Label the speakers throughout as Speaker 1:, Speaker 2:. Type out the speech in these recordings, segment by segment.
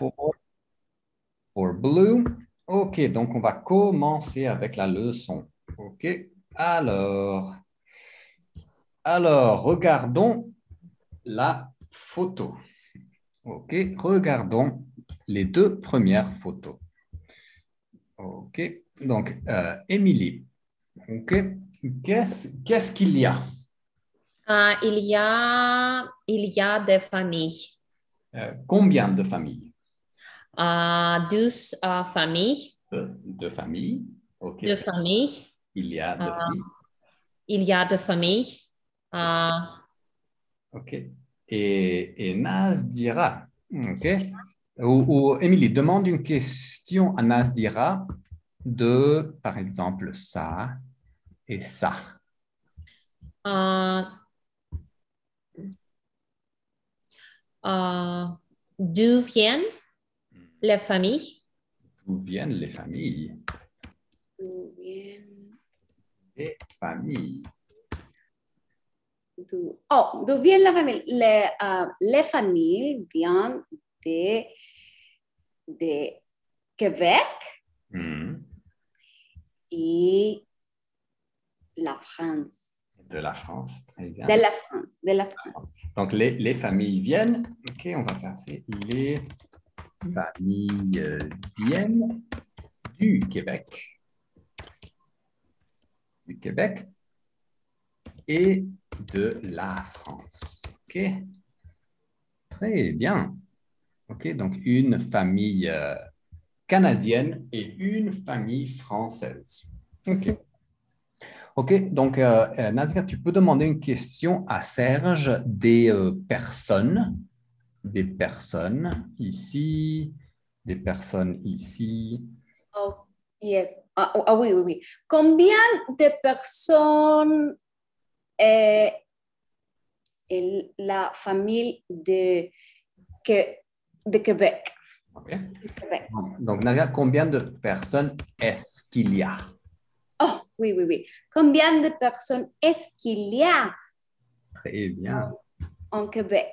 Speaker 1: for, for blue. OK, donc on va commencer avec la leçon. OK, alors, alors regardons la photo. OK, regardons les deux premières photos. OK, donc, euh, Émilie, OK, qu'est-ce qu'il y a?
Speaker 2: Euh, il, y a, il y a des familles,
Speaker 1: Euh, Combien de familles?
Speaker 2: Euh, douze euh, familles,
Speaker 1: Euh, De familles. OK,
Speaker 2: deux familles.
Speaker 1: il y a deux
Speaker 2: Ah.
Speaker 1: familles.
Speaker 2: Il y a deux familles. Euh,
Speaker 1: OK. Et, et Naz dira, OK. Ou, Émilie, demande une question à Naz dira de, par exemple, ça et ça.
Speaker 2: euh, euh, D'où viennent les familles?
Speaker 1: D'où viennent les familles?
Speaker 3: D'où viennent-
Speaker 1: Les familles.
Speaker 3: d'où- Oh, d'où viennent la famille? Les, euh, les familles viennent de, de Québec
Speaker 1: Hmm.
Speaker 3: et la France.
Speaker 1: De la France, très bien.
Speaker 3: De la France, de la France.
Speaker 1: Donc, les, les familles viennent. OK, on va faire ça. Les familles euh, viennent du Québec. Du Québec et de la France. OK? Très bien. OK, donc une famille euh, canadienne et une famille française. OK. OK, donc euh, euh, Nadia, tu peux demander une question à Serge des personnes, des personnes ici, des personnes ici.
Speaker 3: Oh, yes. Ah, oh, ah, oui, oui, oui. Combien de personnes est, la famille de, que- de Québec? Québec.
Speaker 1: Donc, Nadia, combien de personnes est-ce qu'il y a?
Speaker 3: Oh, oui, oui, oui. Combien de personnes est-ce qu'il y a
Speaker 1: Très bien.
Speaker 3: en Québec?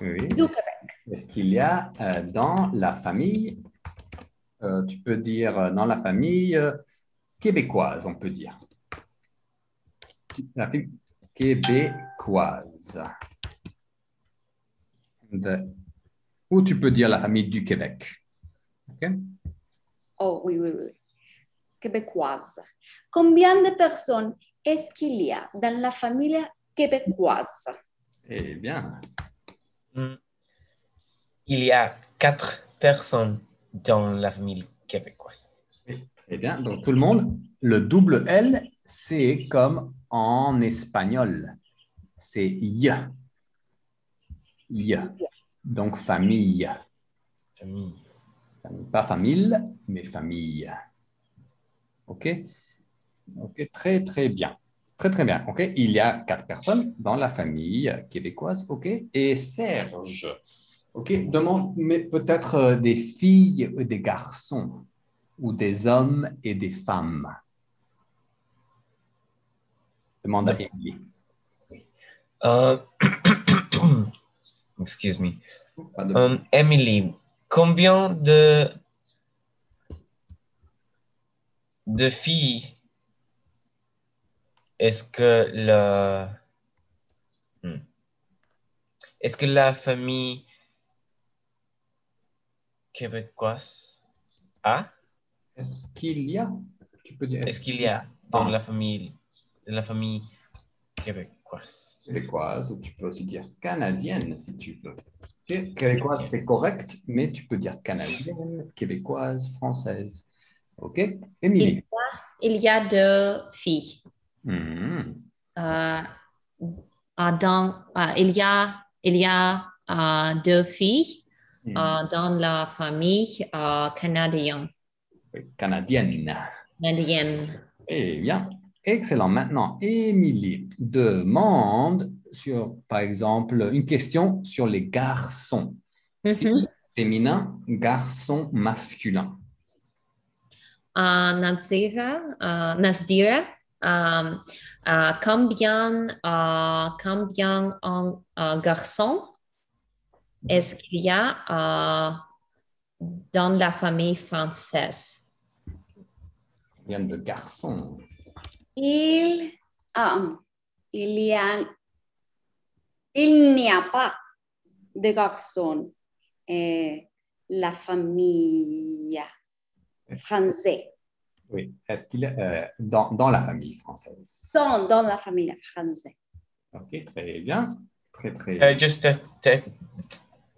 Speaker 1: Oui.
Speaker 3: Du Québec.
Speaker 1: Est-ce qu'il y a euh, dans la famille, euh, tu peux dire euh, dans la famille euh, québécoise, on peut dire? La famille québécoise. De- Ou tu peux dire la famille du Québec. OK?
Speaker 3: Oh, oui, oui, oui. Québécoise. Combien de personnes est-ce qu'il y a dans la famille québécoise?
Speaker 1: Eh bien.
Speaker 4: Il y a quatre personnes dans la famille québécoise.
Speaker 1: très bien. Donc, tout le monde, le double L, c'est comme en espagnol. C'est y. Y. Donc, famille.
Speaker 4: Famille.
Speaker 1: Famille, Pas famille, mais famille. OK? OK, très, très bien. Très, très bien. OK, il y a quatre personnes dans la famille québécoise. OK? Et Serge. OK, demande, mais peut-être euh, des filles et des garçons, ou des hommes et des femmes. Demande à Émilie.
Speaker 4: Euh, excuse me. Um, Emily, combien de de filles est-ce que le Hmm. est-ce que la famille québécoise a?
Speaker 1: Est-ce qu'il y a? Tu peux dire
Speaker 4: est-ce qu'il y a dans
Speaker 1: Ah.
Speaker 4: la famille la famille québécoise?
Speaker 1: Québécoise ou tu peux aussi dire canadienne si tu veux. Québécoise, c'est correct, mais tu peux dire canadienne, québécoise, française. OK? Émilie.
Speaker 2: Il y a deux filles.
Speaker 1: Mhm.
Speaker 2: Euh, euh, dans, euh, il y a, il y a deux filles euh, dans la famille canadienne.
Speaker 1: Canadienne.
Speaker 2: canadienne.
Speaker 1: Eh bien, excellent. Maintenant, Émilie demande sur, par exemple, une question sur les garçons.
Speaker 2: Mhm.
Speaker 1: Féminin, garçon masculin.
Speaker 2: Euh, Nazira, combien, euh, combien en euh, garçons est-ce qu'il y a euh, dans la famille française?
Speaker 1: Combien de garçons
Speaker 3: Il, ah, il y a, il n'y a pas de garçons. Euh, la famille française.
Speaker 1: Oui. Est-ce qu'il est euh, dans, dans la famille française?
Speaker 3: Sont dans la famille française.
Speaker 1: Ok, très bien. Très, très
Speaker 4: Fer just te- te-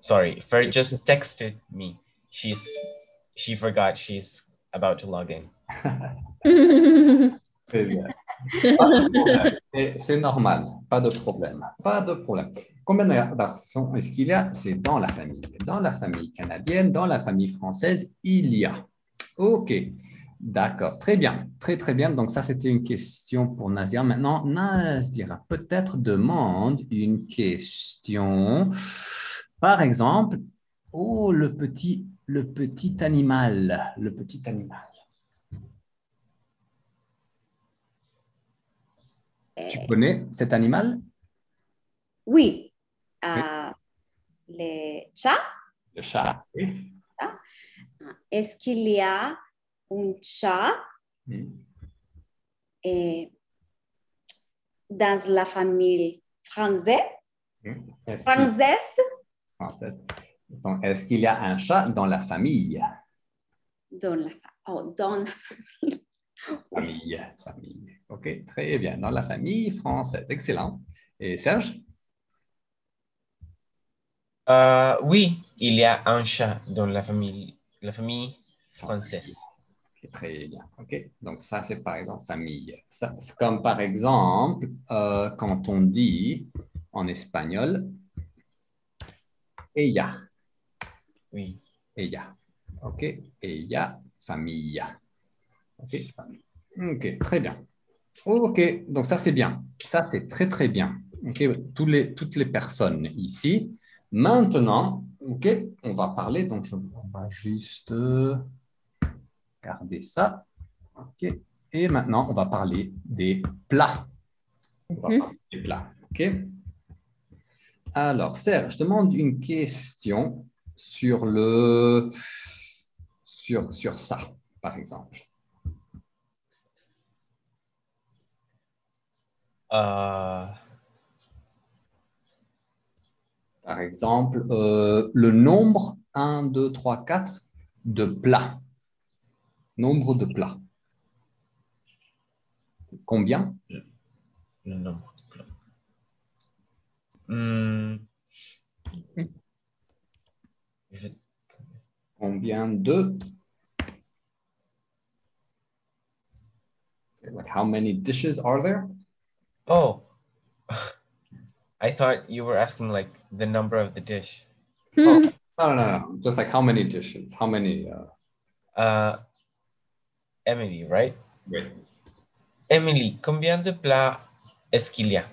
Speaker 4: sorry, Fer just texted me. She's she forgot she's about to log in.
Speaker 1: Très bien. Pas de problème. C'est- normal, pas de problème. Pas de problème. Combien de garçons est-ce qu'il y a? C'est dans la famille. Dans la famille canadienne, dans la famille française, il y a. OK. D'accord. Très bien. Très, très bien. Donc, ça, c'était une question pour Nazir. Maintenant, Nazir peut-être demande une question. Par exemple, oh, le petit, le petit animal. Le petit animal? Tu
Speaker 3: Euh,
Speaker 1: connais cet animal?
Speaker 3: Oui. Euh, les chats.
Speaker 1: Le chat. Oui.
Speaker 3: Est-ce qu'il y a un chat
Speaker 1: Hmm.
Speaker 3: euh, dans la famille française?
Speaker 1: Est-ce qu'il-
Speaker 3: Française?
Speaker 1: française. Donc, est-ce qu'il y a un chat dans la famille?
Speaker 3: Dans la, oh, dans la famille.
Speaker 1: Famille, famille. OK, très bien. Dans la famille française. Excellent. Et Serge?
Speaker 4: Euh, oui, il y a un chat dans la famille, la famille française.
Speaker 1: Très bien. OK? Donc, ça, c'est par exemple famille. C'est comme par exemple, euh, quand on dit en espagnol, ella.
Speaker 4: Oui.
Speaker 1: Ella. OK? Ella, famille. OK? OK, très bien. OK, donc ça, c'est bien. Ça, c'est très, très bien. OK, Tous les, toutes les personnes ici. Maintenant, OK, on va parler. Donc, je, on va juste garder ça. OK. Et maintenant, on va parler des plats. On va
Speaker 2: Mhm.
Speaker 1: parler des plats. OK. Alors, Serge, je demande une question sur le sur, sur ça, par exemple.
Speaker 4: Euh,
Speaker 1: Par exemple, euh, le nombre 1, 2, 3, 4 de plats. Nombre de plats. Combien
Speaker 4: le nombre de plats. Hmm. Je-
Speaker 1: Combien de Like how many dishes are there?
Speaker 4: Oh, I thought you were asking like the number of the dish.
Speaker 1: Oh. No, no, no. Just like how many dishes? How many? Uh,
Speaker 4: Uh, Emily, right? Emily, combien de plats est-ce qu'il y a?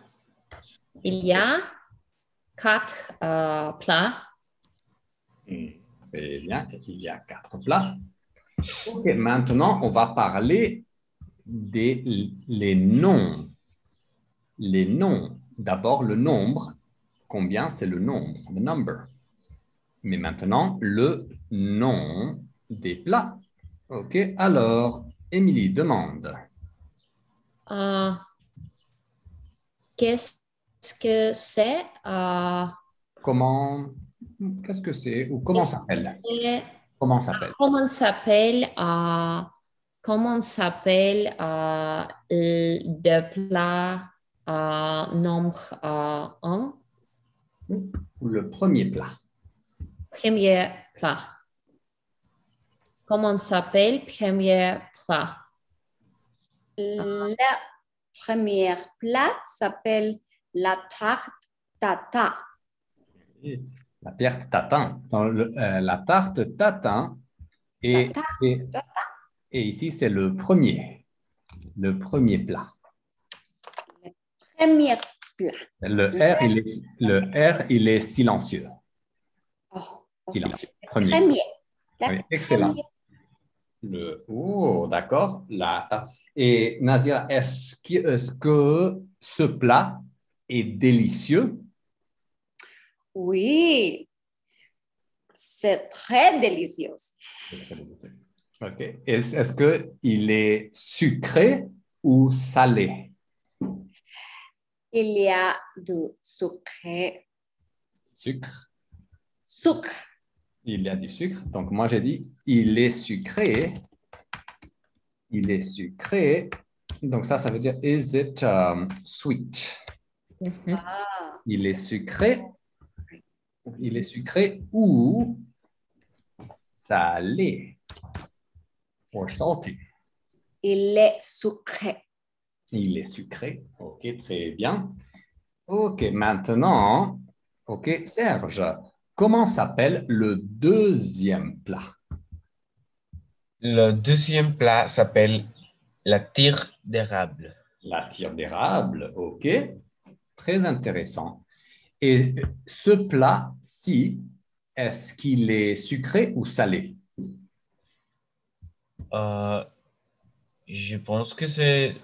Speaker 2: Il y a quatre euh, plats.
Speaker 1: Hmm, C'est bien, il y a quatre plats. Ok, maintenant, on va parler des les noms. Les noms. D'abord, le nombre. Combien c'est le nombre, the number. Mais maintenant, le nom des plats. Ok, alors, Émilie demande.
Speaker 2: Euh, Qu'est-ce que c'est? euh,
Speaker 1: Comment, qu'est-ce que c'est ou comment s'appelle? Comment s'appelle?
Speaker 2: Comment s'appelle euh, comment s'appelle euh, le plat euh, nombre euh, un?
Speaker 1: Ou le premier plat
Speaker 2: Premier plat. Comment s'appelle? Premier plat?
Speaker 3: La première plat s'appelle la tarte tata.
Speaker 1: La tarte tatin. Le- euh, la tarte tatin. Et,
Speaker 3: La tarte
Speaker 1: et-
Speaker 3: tata.
Speaker 1: et ici, c'est le premier. Le premier plat.
Speaker 3: Premier plat.
Speaker 1: Le R, il est, le R, il est silencieux.
Speaker 3: Oh.
Speaker 1: Silencieux. Premier.
Speaker 3: Premier.
Speaker 1: Excellent.
Speaker 3: première-
Speaker 1: Le, oh, d'accord. Et Nazira, est-ce que, ce plat est délicieux?
Speaker 3: Oui. c'est très délicieux.
Speaker 1: OK. Est- Est-ce qu'il est sucré ou salé?
Speaker 3: Il y a du sucre,
Speaker 1: Sucre.
Speaker 3: sucre.
Speaker 1: Il y a du sucre. Donc, moi, j'ai dit, il est sucré. Il est sucré. Donc, ça, ça veut dire, is it um, sweet?
Speaker 2: Mhm.
Speaker 3: Ah,
Speaker 1: Il est sucré. Il est sucré ou salé? Or salty?
Speaker 3: il est sucré.
Speaker 1: Il est sucré. OK, très bien. OK, maintenant, OK, Serge, comment s'appelle le deuxième plat?
Speaker 4: Le deuxième plat s'appelle la tire d'érable.
Speaker 1: La tire d'érable, OK. Très intéressant. Et ce plat-ci, est-ce qu'il est sucré ou salé?
Speaker 4: Euh, je pense que c'est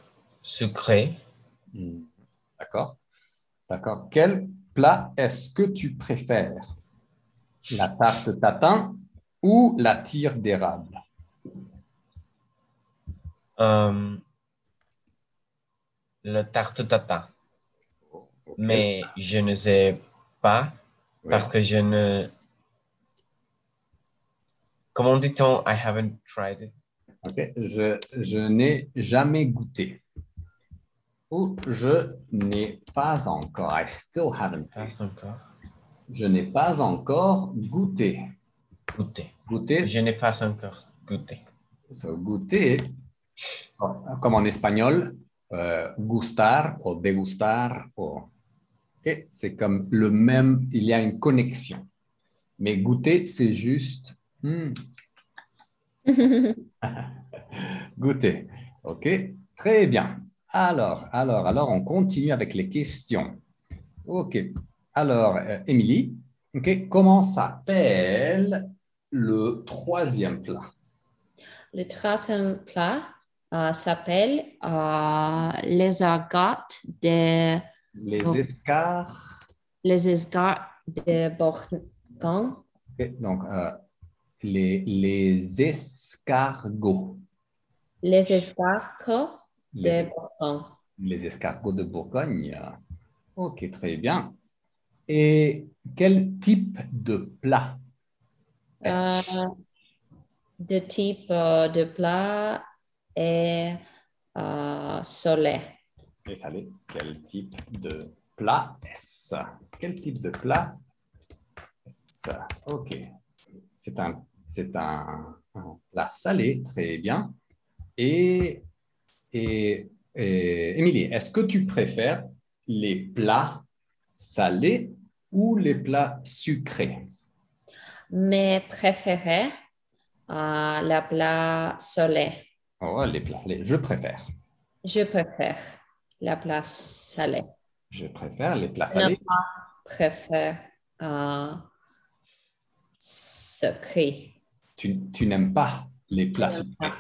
Speaker 4: sucré.
Speaker 1: Hmm, D'accord. D'accord. Quel plat est-ce que tu préfères? La tarte tatin ou la tire d'érable?
Speaker 4: Euh, le tarte tatin. Mais je ne sais pas
Speaker 1: Oui.
Speaker 4: parce que je ne. Comment dit-on? I haven't tried it.
Speaker 1: OK. Je, je n'ai jamais goûté. Ou je n'ai pas encore. I still haven't
Speaker 4: Pas encore
Speaker 1: Je n'ai pas encore goûté.
Speaker 4: goûté.
Speaker 1: Goûter,
Speaker 4: Je n'ai pas encore goûté.
Speaker 1: so, goûter, comme en espagnol, euh, gustar ou dégustar. ou- OK? C'est comme le même, il y a une connexion. Mais goûter, c'est juste hmm, goûter. OK? Très bien. Alors, alors, alors, on continue avec les questions. OK. Alors, euh, Émilie, comment s'appelle le troisième plat?
Speaker 2: Le troisième plat euh, s'appelle euh, les argotes de
Speaker 1: Les escarres.
Speaker 2: les escargots de Bourgogne.
Speaker 1: Donc, euh, les, les escargots.
Speaker 2: Les escargots de
Speaker 1: Les,
Speaker 2: Bourgogne.
Speaker 1: les escargots de Bourgogne. OK, très bien. Et quel type de plat? est-ce-
Speaker 2: Euh, de type euh, de plat et euh, soleil.
Speaker 1: Et salé, quel type de plat est-ce? Quel type de plat est-ce? OK. C'est un, c'est un, un plat salé, très bien. Et, et, et Émilie, est-ce que tu préfères les plats salés ou les plats sucrés?
Speaker 2: Mes préférés, euh, le plat soleil.
Speaker 1: Oh, les plats salés, je préfère.
Speaker 2: Je préfère la plat salé.
Speaker 1: Je préfère les plats
Speaker 2: Je
Speaker 1: salés.
Speaker 2: préfère euh, sucré.
Speaker 1: Tu, tu n'aimes pas les plats
Speaker 2: Je
Speaker 1: sucrés?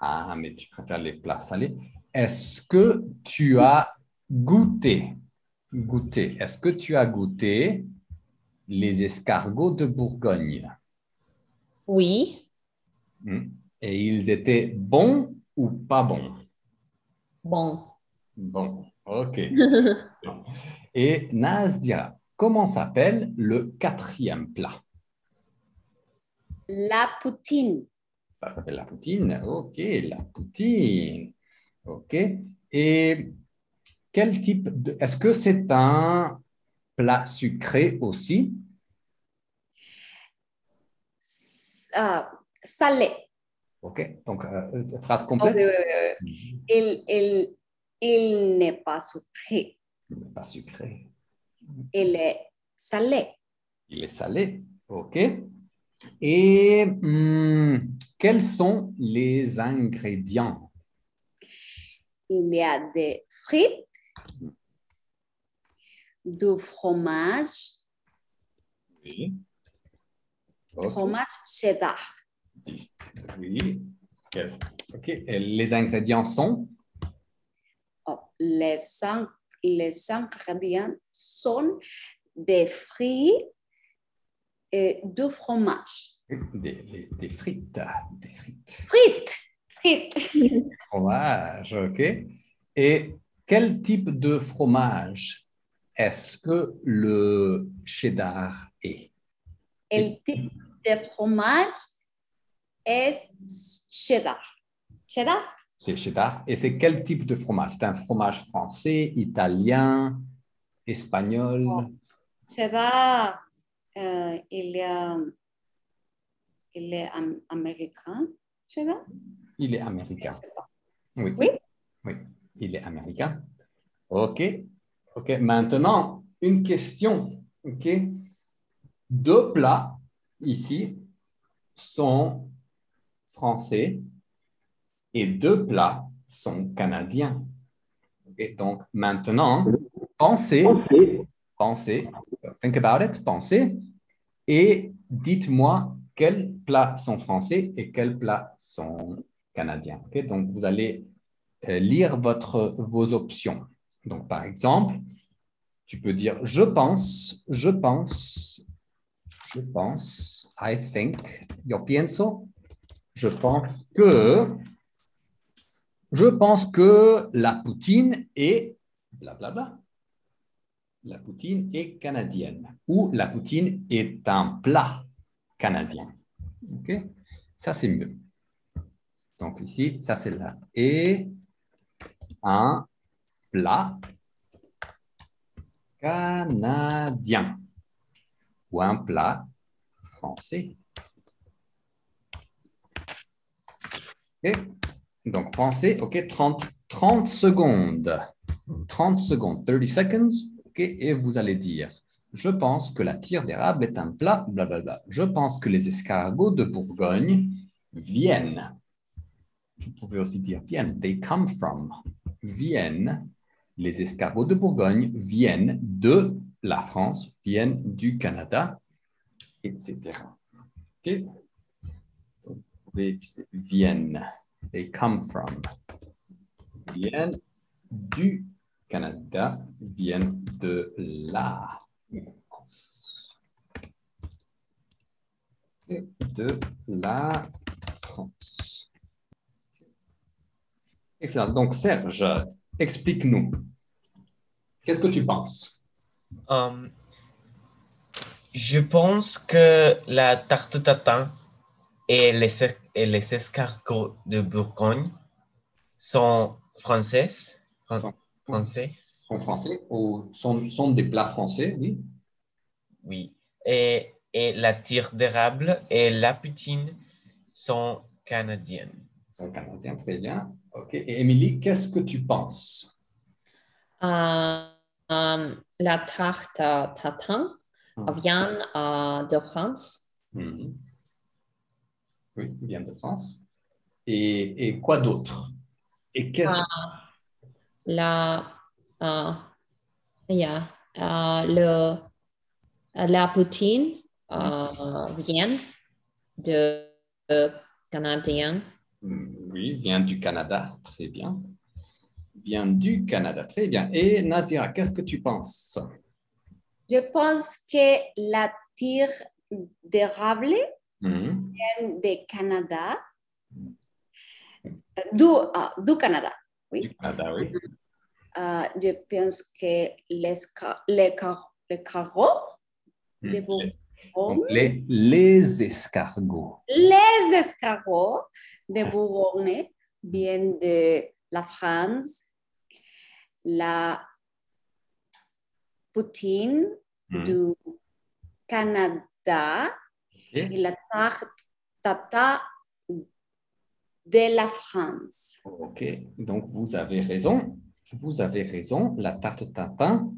Speaker 1: Ah, mais tu préfères les plats salés. Est-ce que tu as goûté, goûté, est-ce que tu as goûté les escargots de Bourgogne?
Speaker 2: Oui,
Speaker 1: Hmm. Et ils étaient bons ou pas bons?
Speaker 2: bon.
Speaker 1: Bon, ok. Et Naz dira, comment s'appelle le quatrième plat?
Speaker 3: La poutine.
Speaker 1: Ça s'appelle la poutine. Ok, la poutine. Ok. Et quel type de... Est-ce que c'est un plat sucré aussi?
Speaker 3: Ah, salé.
Speaker 1: Ok. Donc, euh, phrase
Speaker 3: Oh,
Speaker 1: complète.
Speaker 3: oui, oui. Il, il, il n'est pas sucré.
Speaker 1: Pas sucré.
Speaker 3: Il est salé.
Speaker 1: Il est salé. Ok. Et hum, quels sont les ingrédients?
Speaker 3: Il y a des frites, du fromage,
Speaker 1: Oui.
Speaker 3: Fromage cheddar.
Speaker 1: Oui. Yes. Ok. Et les ingrédients sont?
Speaker 3: Oh, les, in- les ingrédients sont des fruits, euh, du fromage.
Speaker 1: Des, des- des frites. Des frites.
Speaker 3: Frites, frites.
Speaker 1: Fromage, OK. Et quel type de fromage est-ce que le cheddar est?
Speaker 3: El tipo de fromage es cheddar. Cheddar?
Speaker 1: C'est cheddar. Et c'est quel type de fromage? C'est un fromage français, italien, espagnol?
Speaker 3: Cheddar, euh, il est, il est am- américain. Cheddar?
Speaker 1: Il est américain. Oui.
Speaker 3: Oui?
Speaker 1: Oui, il est américain. OK. OK. Maintenant, une question. OK? Deux plats ici sont français et deux plats sont canadiens. OK. Donc, maintenant, pensez, pensez, think about it, pensez et dites-moi quels plats sont français et quels plats sont canadiens. OK. Donc, vous allez lire votre, vos options. Donc, par exemple, tu peux dire je pense, je pense, je pense, I think, yo pienso, je pense que, je pense que la poutine est blablabla. La poutine est canadienne ou la poutine est un plat canadien. OK? Ça, c'est mieux. Donc ici, ça c'est là. Et un plat canadien ou un plat français. OK. Donc, pensez, OK, 30, 30 secondes. 30 secondes, 30 seconds, OK, et vous allez dire, je pense que la tire d'érable est un plat, blablabla. Je pense que les escargots de Bourgogne viennent. Vous pouvez aussi dire viennent, they come from. Viennent, les escargots de Bourgogne viennent de la France, viennent du Canada, etc. OK? Donc, viennent, they come from. Viennent du Canada, viennent de la France. De la France. Excellent. Donc, Serge, explique-nous. Qu'est-ce que tu penses?
Speaker 4: Um, je pense que la tarte tatin et les, es- et les escargots de Bourgogne sont françaises. Fran-
Speaker 1: Sont-
Speaker 4: Français,
Speaker 1: Sont français ou sont, sont des plats français, oui?
Speaker 4: oui. Et, et la tire d'érable et la poutine sont canadiennes.
Speaker 1: Sont canadiens, très bien. OK. Et Émilie, qu'est-ce que tu penses?
Speaker 2: Euh, euh, la tarte tatin
Speaker 1: Hmm.
Speaker 2: vient euh, de France.
Speaker 1: Oui, vient de France. Et, et quoi d'autre? Et qu'est-ce
Speaker 2: La, euh, yeah, euh, le, la poutine euh, vient de, de Canadien.
Speaker 1: Mm, Oui, vient du Canada. Très bien. Vient du Canada. Très bien. Et Nazira, qu'est-ce que tu penses?
Speaker 3: Je pense que la tire d'érable
Speaker 1: Mhm.
Speaker 3: vient du Canada. Du, ah, du Canada.
Speaker 1: Du Canada, oui.
Speaker 3: Ah, je pense que les, les, les carreaux
Speaker 1: Mm.
Speaker 3: de
Speaker 1: Donc,
Speaker 3: Bourgogne,
Speaker 1: les, les escargots.
Speaker 3: les escargots de Bourgogne viennent de la France. La poutine
Speaker 1: Mhm.
Speaker 3: du Canada et la tarte tata de la France.
Speaker 1: OK. Donc, vous avez raison. Vous avez raison. La tarte tatin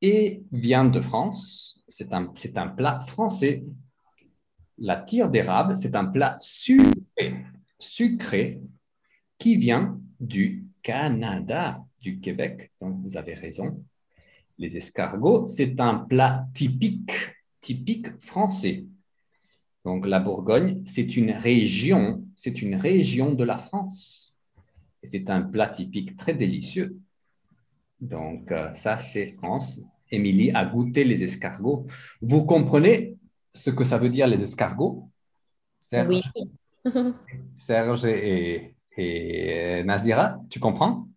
Speaker 1: et vient de France. C'est un, un plat français. La tire d'érable, c'est un plat sucré, sucré qui vient du Canada, du Québec. Donc, vous avez raison. Les escargots, c'est un plat typique, typique français. Donc, la Bourgogne, c'est une région, c'est une région de la France. Et c'est un plat typique très délicieux. Donc, euh, ça, c'est France. Émilie a goûté les escargots. Vous comprenez ce que ça veut dire les escargots?
Speaker 2: Oui.
Speaker 1: Serge et, et Nazira, tu comprends?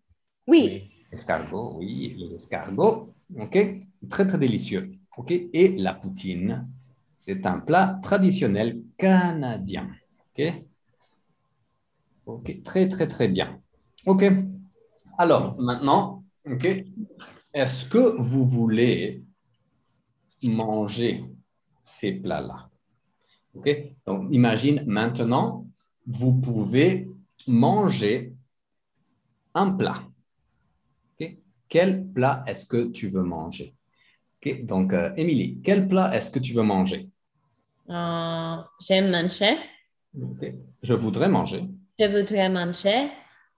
Speaker 3: Oui.
Speaker 1: Escargots, oui, les escargots. OK Très, très délicieux. OK Et la poutine, c'est un plat traditionnel canadien. OK OK, très, très, très bien. OK. Alors, maintenant, OK, est-ce que vous voulez manger ces plats-là? OK? Donc, imagine maintenant, vous pouvez manger un plat. OK? Quel plat est-ce que tu veux manger? OK? Donc, euh, Émilie, quel plat est-ce que tu veux manger?
Speaker 2: Euh, J'aime manger.
Speaker 1: Je voudrais manger.
Speaker 2: Je voudrais manger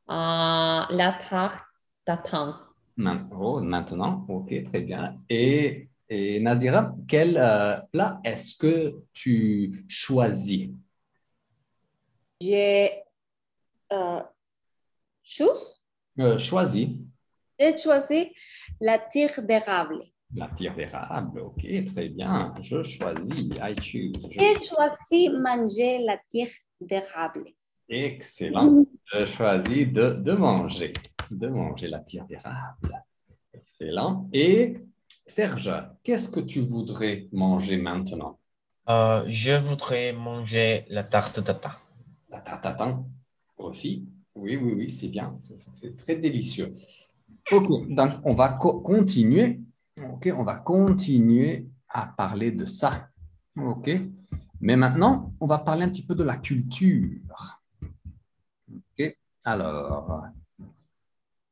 Speaker 2: euh, la tarte tatin.
Speaker 1: Man- oh, maintenant, OK, très bien. Et, et Nazira, quel euh, plat est-ce que tu choisis?
Speaker 3: J'ai euh.
Speaker 1: Euh, choisis
Speaker 3: J'ai choisi la tire d'érable.
Speaker 1: la tire d'érable. OK, très bien. Je choisis. I choose.
Speaker 3: J'ai choisi manger la tire d'érable.
Speaker 1: Excellent. Je choisis de, de manger. De manger la tire d'érable. Excellent. Et Serge, qu'est-ce que tu voudrais manger maintenant?
Speaker 4: Euh, je voudrais manger la tarte tata.
Speaker 1: La tarte tatin aussi? Oui, oui, oui, c'est bien. C'est- très délicieux. OK, donc on va co- continuer. OK, on va continuer à parler de ça. OK. Mais maintenant, on va parler un petit peu de la culture. OK. Alors,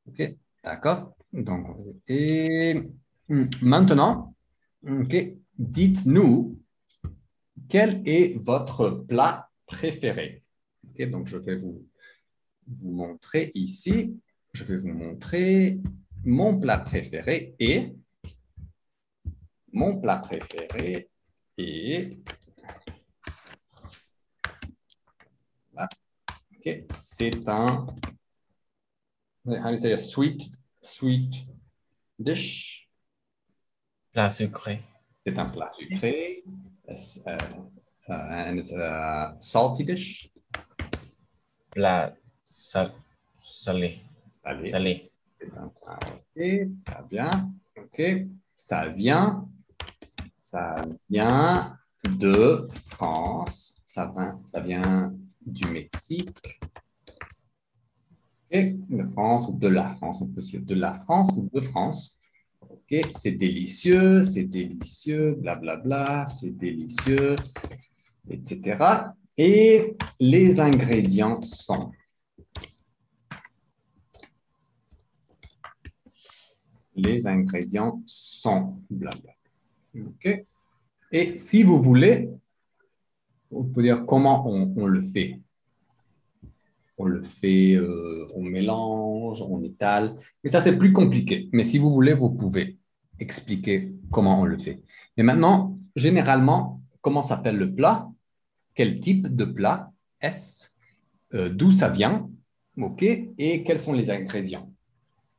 Speaker 1: OK, d'accord. Donc, et maintenant, OK, dites-nous quel est votre plat préféré? Donc je vais vous, montrer ici. Je vais vous montrer mon plat préféré et mon plat préféré est Voilà. OK, c'est un how do you say a sweet sweet dish.
Speaker 4: Plat sucré.
Speaker 1: C'est un plat sucré. Uh, uh, and it's a salty dish?
Speaker 4: Plat sal- salé.
Speaker 1: Salé.
Speaker 4: Salé.
Speaker 1: C'est un plat. OK, ça vient. OK, ça vient. Ça vient de France. Ça vient, ça vient du Mexique. OK, de France ou de la France. On peut dire de la France ou de France. OK, c'est délicieux, c'est délicieux, blablabla, c'est délicieux, etc. Et les ingrédients sont les ingrédients sont blabla. OK? Et si vous voulez, on peut dire comment on, on le fait. On le fait, euh, on mélange, on étale. Mais ça, c'est plus compliqué. Mais si vous voulez, vous pouvez expliquer comment on le fait. Mais maintenant, généralement, comment s'appelle le plat? Quel type de plat est-ce? Euh, D'où ça vient? OK? Et quels sont les ingrédients?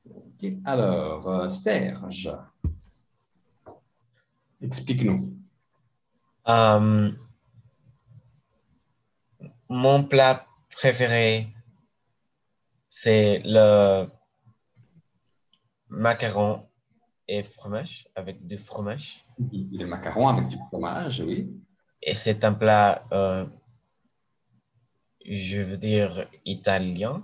Speaker 1: Ok, Alors, euh, Serge, explique-nous.
Speaker 4: Mon plat préféré, c'est le macaron et fromage, avec du fromage.
Speaker 1: Les macarons avec du fromage, oui.
Speaker 4: Et c'est un plat, euh, je veux dire, italien,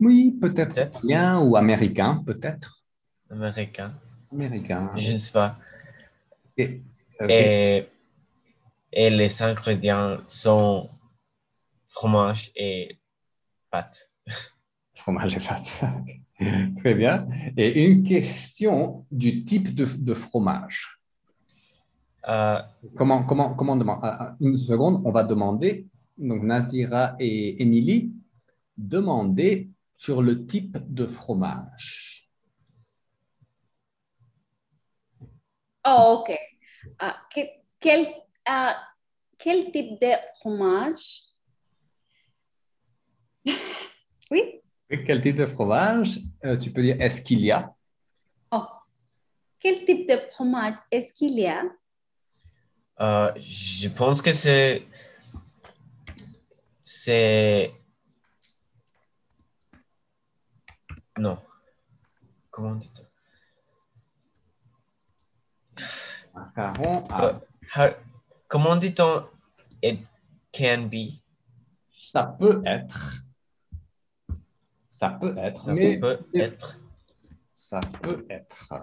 Speaker 1: Oui, peut-être italien ou américain, peut-être.
Speaker 4: américain,
Speaker 1: Américain.
Speaker 4: je ne sais pas. Et, et les ingrédients sont fromage et pâte.
Speaker 1: Fromage et pâte. Très bien. Et une question du type de, de fromage.
Speaker 4: Euh,
Speaker 1: Comment, comment, comment demander ah, ah, Une seconde, on va demander, donc Nazira et Émilie, demandez sur le type de fromage.
Speaker 3: Oh, ok. Ah, que- quel, quel type de fromage? Oui.
Speaker 1: Quel type de fromage Euh, Tu peux dire est-ce qu'il y a?
Speaker 3: Oh. Quel type de fromage est-ce qu'il y a?
Speaker 4: Euh, je pense que c'est. C'est. Non. Comment dit-on?
Speaker 1: Macaron à
Speaker 4: Euh, how- comment dit-on it can be?
Speaker 1: Ça peut être. Ça peut être.
Speaker 4: Ça
Speaker 1: mais
Speaker 4: peut être.
Speaker 1: Ça peut être.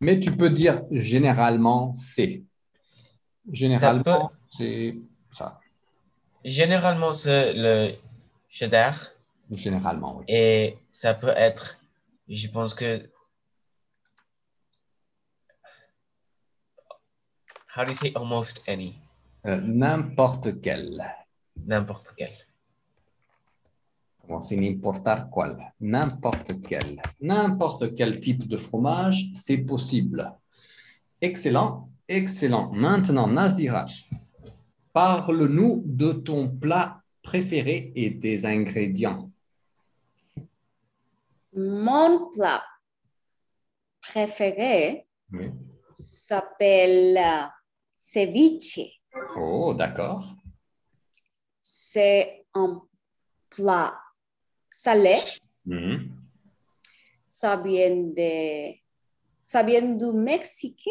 Speaker 1: Mais tu peux dire généralement c'est. Généralement, c'est ça.
Speaker 4: Généralement, c'est le cheddar
Speaker 1: Généralement, oui.
Speaker 4: et ça peut être, je pense que. How do you say almost any?
Speaker 1: Euh, N'importe quel.
Speaker 4: N'importe quel.
Speaker 1: C'est n'importe quel. N'importe quel. N'importe quel type de fromage, c'est possible. Excellent, excellent. Maintenant, Nazdira, parle-nous de ton plat préféré et des ingrédients.
Speaker 3: Mon plat préféré
Speaker 1: Oui.
Speaker 3: s'appelle euh, ceviche.
Speaker 1: Oh, d'accord.
Speaker 3: C'est un plat salé.
Speaker 1: Mhm.
Speaker 3: Ça vient, de, ça vient du Mexique,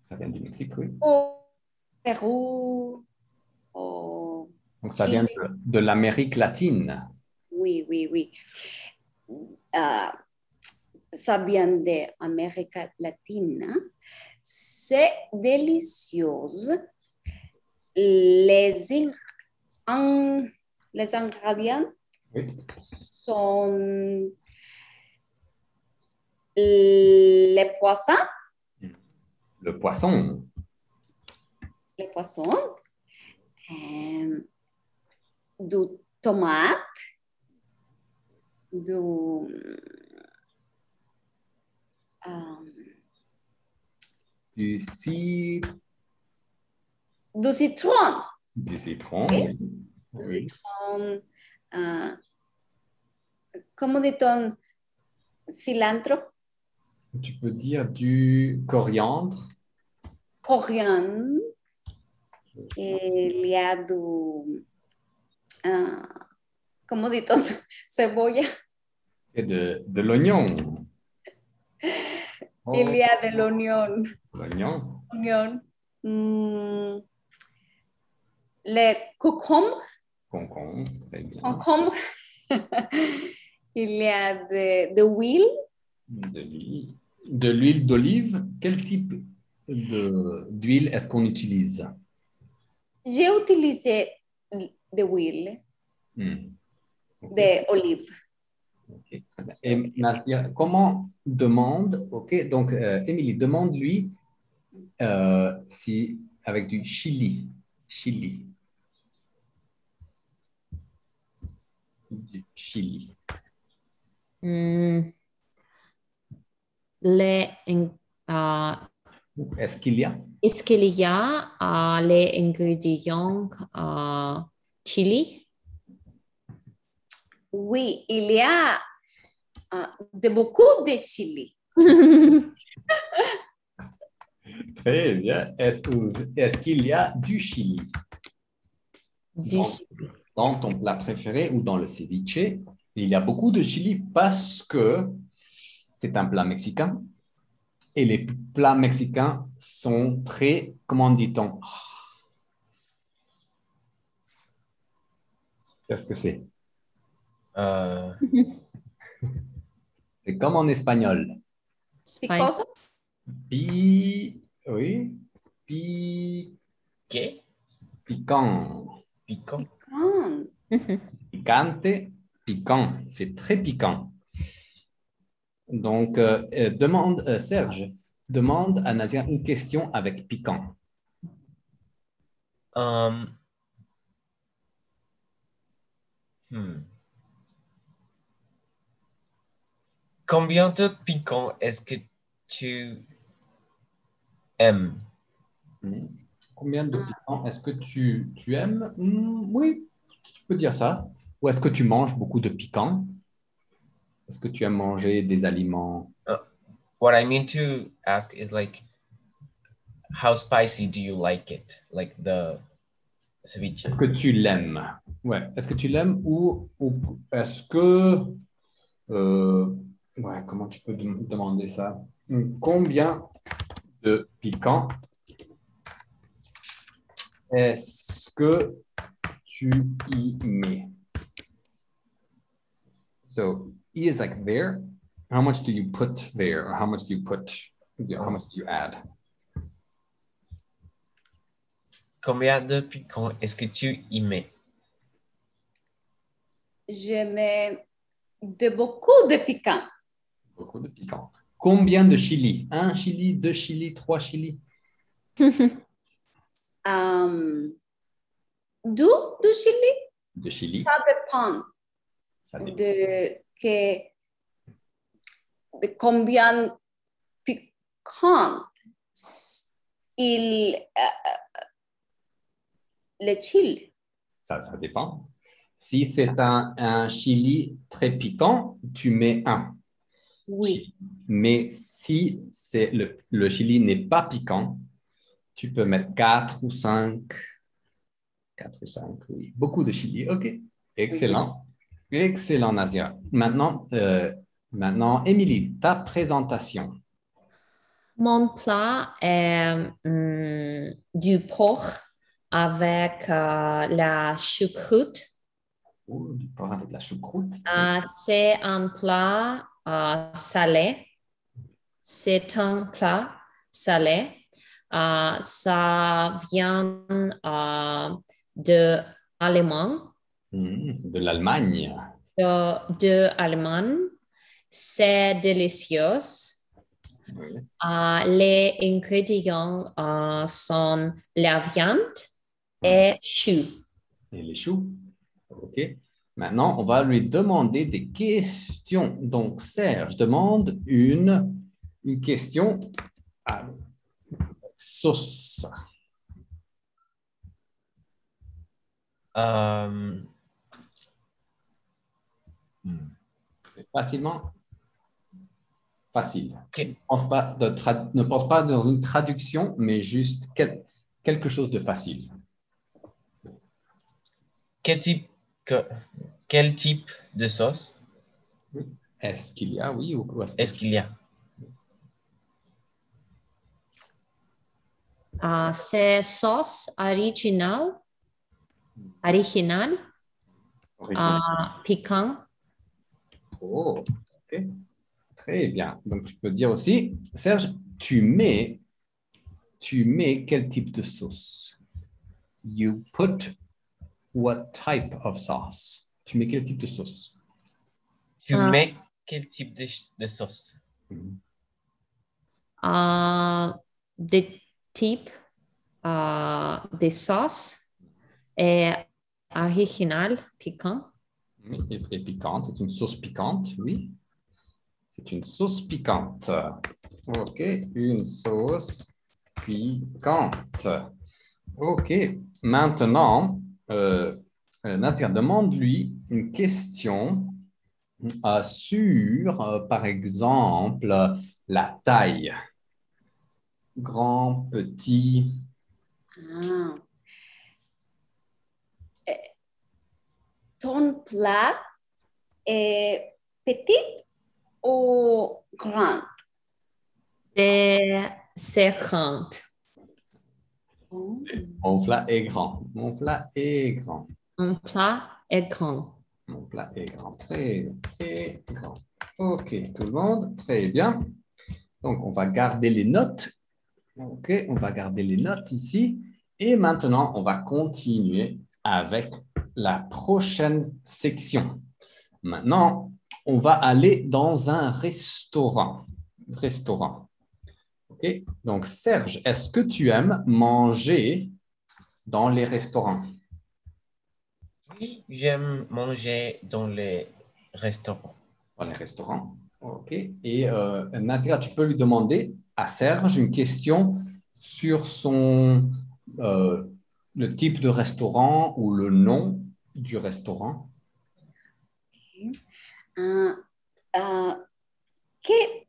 Speaker 1: Ça vient du Mexique, oui.
Speaker 3: au Pérou, au
Speaker 1: Donc, ça vient de, de l'Amérique latine.
Speaker 3: Oui, oui, oui. Ah, ça vient d'Amérique latine. C'est délicieux. Les, in- en- les ingrédients?
Speaker 1: Oui.
Speaker 3: Sont les poissons,
Speaker 1: Le poisson.
Speaker 3: les poissons, euh, du tomate, du, euh,
Speaker 1: Du, ci-
Speaker 3: du citron,
Speaker 1: du citron.
Speaker 3: Oui.
Speaker 1: oui.
Speaker 3: du
Speaker 1: Oui.
Speaker 3: citron, euh, comment dit-on, cilantro,
Speaker 1: Tu peux dire du coriandre.
Speaker 3: coriandre, il y a du, euh, comment dit-on, cebolla,
Speaker 1: et de, de l'oignon. Oh,
Speaker 3: il y a de l'oignon.
Speaker 1: l'oignon.
Speaker 3: oignon, mm, les concombres,
Speaker 1: Concombre, très bien.
Speaker 3: concombres. Il y a de, de huile,
Speaker 1: De l'huile. De l'huile d'olive. Quel type d'huile est-ce qu'on utilise?
Speaker 3: j'ai utilisé de huile
Speaker 1: Hmm. Ok,
Speaker 3: de olive.
Speaker 1: ok, très bien. Et Nastia, comment demande, ok, donc euh, Émilie, demande-lui euh, si avec du chili, chili. Du chili.
Speaker 2: Les,
Speaker 1: Est-ce qu'il y a?
Speaker 2: est-ce qu'il y a ah, les ingrédients chili?
Speaker 3: Oui, il y a de beaucoup de chili.
Speaker 1: Très bien. Est-ce est-ce qu'il y a du chili?
Speaker 2: Du
Speaker 1: Dans-
Speaker 2: chili.
Speaker 1: dans ton plat préféré ou dans le ceviche, il y a beaucoup de chili parce que c'est un plat mexicain. Et les plats mexicains sont très, comment dit-on? Qu'est-ce que c'est?
Speaker 4: Euh,
Speaker 1: C'est comme en espagnol.
Speaker 3: Because
Speaker 1: Pi, oui, pi,
Speaker 4: ¿Qué?
Speaker 1: piquant,
Speaker 4: Pico.
Speaker 3: ah,
Speaker 1: picante, piquant. C'est très piquant. Donc, euh, euh, demande, euh, Serge, demande à Nazir une question avec piquant.
Speaker 4: Um, hmm. Combien de piquant est-ce que tu aimes?
Speaker 1: Hmm. Combien de piquant est-ce que tu, tu aimes? Hmm, Oui, tu peux dire ça. Ou est-ce que tu manges beaucoup de piquant? Est-ce que tu aimes manger des aliments?
Speaker 4: What I mean to ask is like, how spicy do you like it? Like the ceviche.
Speaker 1: Est-ce que tu l'aimes? Ouais. Est-ce que tu l'aimes ou, ou est-ce que. euh, ouais, comment tu peux dem- demander ça? Combien de piquant est-ce que tu y mets? So, E is like there. How much do you put there? Or how much do you put? How much do you add?
Speaker 4: Combien de piquant est-ce que tu y mets?
Speaker 3: Je mets de beaucoup de piquant.
Speaker 1: Beaucoup de piquant. Combien de chili Un chili, deux chili, trois chili
Speaker 3: Um, du, du chili,
Speaker 1: De chili,
Speaker 3: ça dépend
Speaker 1: ça dépend.
Speaker 3: De, que, de combien piquant il euh, le chili.
Speaker 1: Ça, ça dépend. Si c'est un, un chili très piquant, tu mets un.
Speaker 3: Oui.
Speaker 1: Mais si c'est le, le chili n'est pas piquant, tu peux mettre 4 ou 5. 4 ou 5, oui. Beaucoup de chili. OK. Excellent. Excellent, Nazia. Maintenant, euh, maintenant, Émilie, ta présentation.
Speaker 2: Mon plat est hum, du porc avec euh, la choucroute.
Speaker 1: Oh, du porc avec la choucroute.
Speaker 2: Euh, c'est un plat euh, salé. C'est un plat salé. Euh, ça vient euh, de Allemagne,
Speaker 1: de l'Allemagne.
Speaker 2: de, de Allemagne. C'est délicieux.
Speaker 1: Oui.
Speaker 2: Euh, les ingrédients euh, sont la viande et chou.
Speaker 1: Et les choux. OK. Maintenant, on va lui demander des questions. Donc, Serge demande une, une question à sauce.
Speaker 4: Um, hmm.
Speaker 1: Facilement? Facile.
Speaker 4: Ok.
Speaker 1: Pense pas de tra- ne pense pas dans une traduction, mais juste quel- quelque chose de facile.
Speaker 4: Quel type, que- quel type de sauce?
Speaker 1: Est-ce qu'il y a, oui, ou est-ce
Speaker 4: est-ce qu'il y a?
Speaker 2: Euh, c'est sauce originale, originale,
Speaker 1: original?
Speaker 2: euh, piquant.
Speaker 1: Oh, ok. Très bien. Donc, tu peux dire aussi, Serge, tu mets, tu mets quel type de sauce? You put what type of sauce? Tu mets quel type de sauce?
Speaker 4: Tu
Speaker 2: Ah.
Speaker 4: mets quel type de, sauce?
Speaker 2: Euh, des types euh, de sauces et original, piquant.
Speaker 1: Et, piquante, c'est une sauce piquante, oui. C'est une sauce piquante. OK, une sauce piquante. OK, maintenant, euh, euh, demande-lui une question euh, sur, euh, par exemple, la taille. Grand, petit.
Speaker 3: Ah. Eh, Ton plat est petit ou grand?
Speaker 2: C'est c'est grand.
Speaker 3: Oh.
Speaker 1: Mon plat est grand. Mon plat est grand.
Speaker 2: Un plat est grand.
Speaker 1: Mon plat est grand, très, très grand. OK, tout le monde, très bien. Donc, on va garder les notes. OK, on va garder les notes ici. Et maintenant, on va continuer avec la prochaine section. Maintenant, on va aller dans un restaurant. Restaurant. OK, donc Serge, est-ce que tu aimes manger dans les restaurants?
Speaker 4: Oui, j'aime manger dans les restaurants.
Speaker 1: dans les restaurants. OK. Et euh, Nazira, tu peux lui demander à Serge une question sur son, euh, le type de restaurant ou le nom du restaurant.
Speaker 3: Que-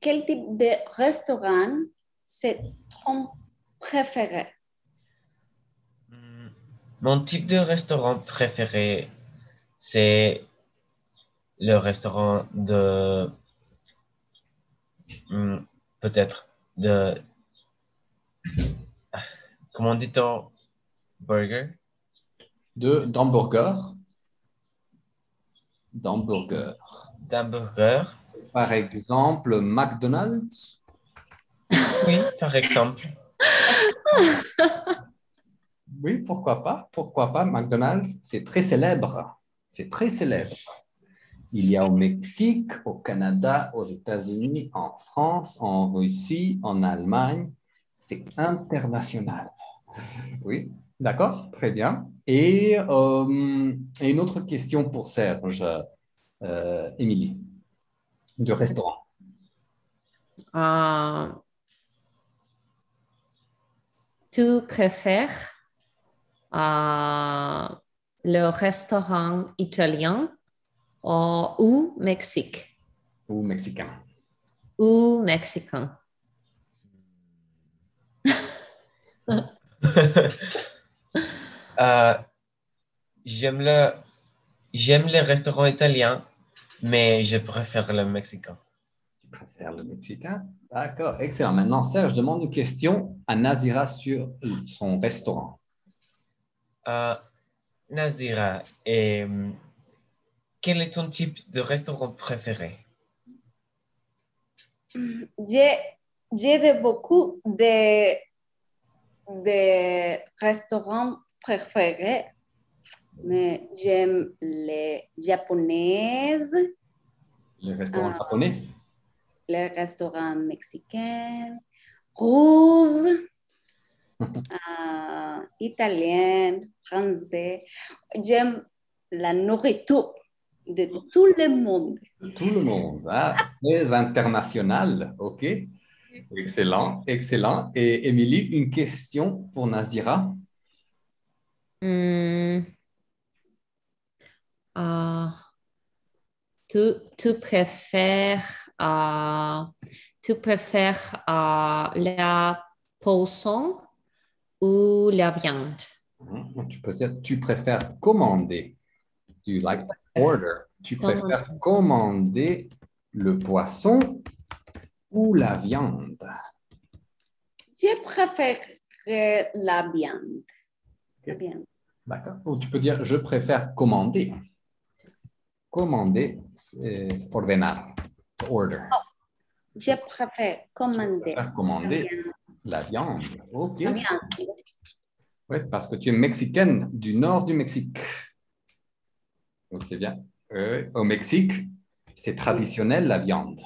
Speaker 3: quel type de restaurant c'est ton préféré?
Speaker 4: Hmm, Mon type de restaurant préféré, c'est le restaurant de... hmm, Peut-être de... Comment dit-on burger?
Speaker 1: De d'hamburger. D'hamburger.
Speaker 4: D'hamburger?
Speaker 1: Par exemple, McDonald's.
Speaker 4: Oui, par exemple.
Speaker 1: Oui, pourquoi pas? Pourquoi pas? McDonald's, c'est très célèbre. C'est très célèbre. Il y a au Mexique, au Canada, aux États-Unis, en France, en Russie, en Allemagne. C'est international. Oui, d'accord, très bien. Et, euh, et une autre question pour Serge, euh, Émilie, de restaurant.
Speaker 2: Euh, tu préfères euh, le restaurant italien ou, ou Mexique?
Speaker 1: Ou mexicain.
Speaker 2: ou mexicain?
Speaker 4: Euh, j'aime le, j'aime les restaurants italiens, mais je préfère le mexicain.
Speaker 1: Tu préfères le mexicain? D'accord, excellent. Maintenant, Serge demande une question à Nazira sur son restaurant.
Speaker 4: Euh, Nazdira, et, quel est ton type de restaurant préféré?
Speaker 3: J'ai j'ai de beaucoup de, de restaurants préférés, mais j'aime les japonaises,
Speaker 1: Le restaurant
Speaker 3: Ah.
Speaker 1: japonais?
Speaker 3: les restaurants mexicains, russes, euh, italiens, français. J'aime la nourriture de tout le monde.
Speaker 1: Tout le monde. Ah, très international. OK. Excellent, excellent. Et Émilie, une question pour Nazdira.
Speaker 2: Hmm. Euh, tu, tu préfères, euh, tu préfères euh, la poisson ou la viande?
Speaker 1: Mhm. Tu préfères commander. Do you like to order? Tu
Speaker 2: Commander.
Speaker 1: préfères commander le poisson ou la viande?
Speaker 3: Je préfère la viande. La
Speaker 1: Ok.
Speaker 3: viande.
Speaker 1: D'accord. Ou tu peux dire, je préfère commander. Commander, c'est to Order.
Speaker 3: Je préfère commander la
Speaker 1: commander
Speaker 3: viande.
Speaker 1: la viande. OK.
Speaker 3: La viande.
Speaker 1: Oui, parce que tu es mexicaine du nord du Mexique. C'est bien. Euh, au Mexique, c'est traditionnel la viande.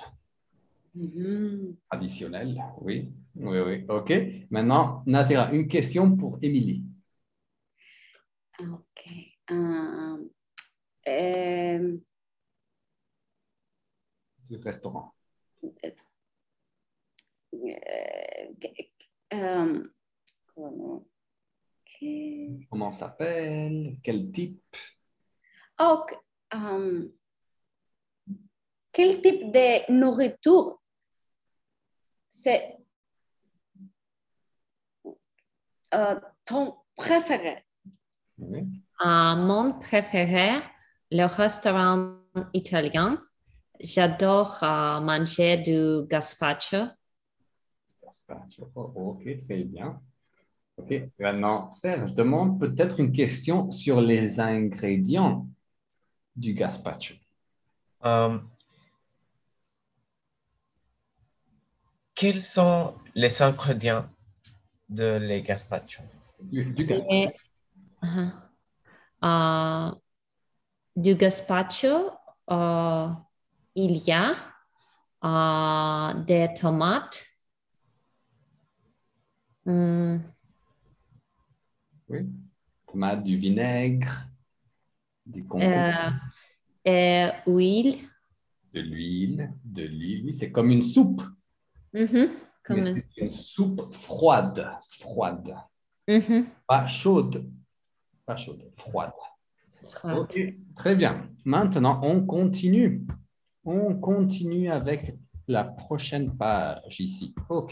Speaker 3: Mhm.
Speaker 1: Traditionnel, oui. Oui, oui. OK. Maintenant, Nazira, une question pour Émilie.
Speaker 3: Ok. Euh,
Speaker 1: du restaurant.
Speaker 3: euh, euh, comment-
Speaker 1: s'appelle? Quel type?
Speaker 3: Ok, um, quel type de nourriture c'est euh, ton préféré?
Speaker 2: Euh, mon préféré, le restaurant italien. J'adore euh, manger du gazpacho.
Speaker 1: Gazpacho. Oh, OK, très bien. OK. Maintenant, Serge demande peut-être une question sur les ingrédients du gazpacho.
Speaker 4: Um, quels sont les ingrédients de les gazpacho?
Speaker 1: Du, du gazpacho.
Speaker 2: Et, uh-huh. Euh, du gazpacho, euh, il y a euh, des tomates, hmm,
Speaker 1: Oui. Tomate, du vinaigre, du concombre,
Speaker 2: euh, et huile.
Speaker 1: de l'huile, de l'huile. Oui, c'est comme une soupe.
Speaker 2: Mhm, comme
Speaker 1: mais
Speaker 2: un-
Speaker 1: c'est une soupe froide. Froide.
Speaker 2: Mhm,
Speaker 1: Pas chaude. Pas chaude, froide. très bien. Maintenant, on continue. On continue avec la prochaine page ici. OK.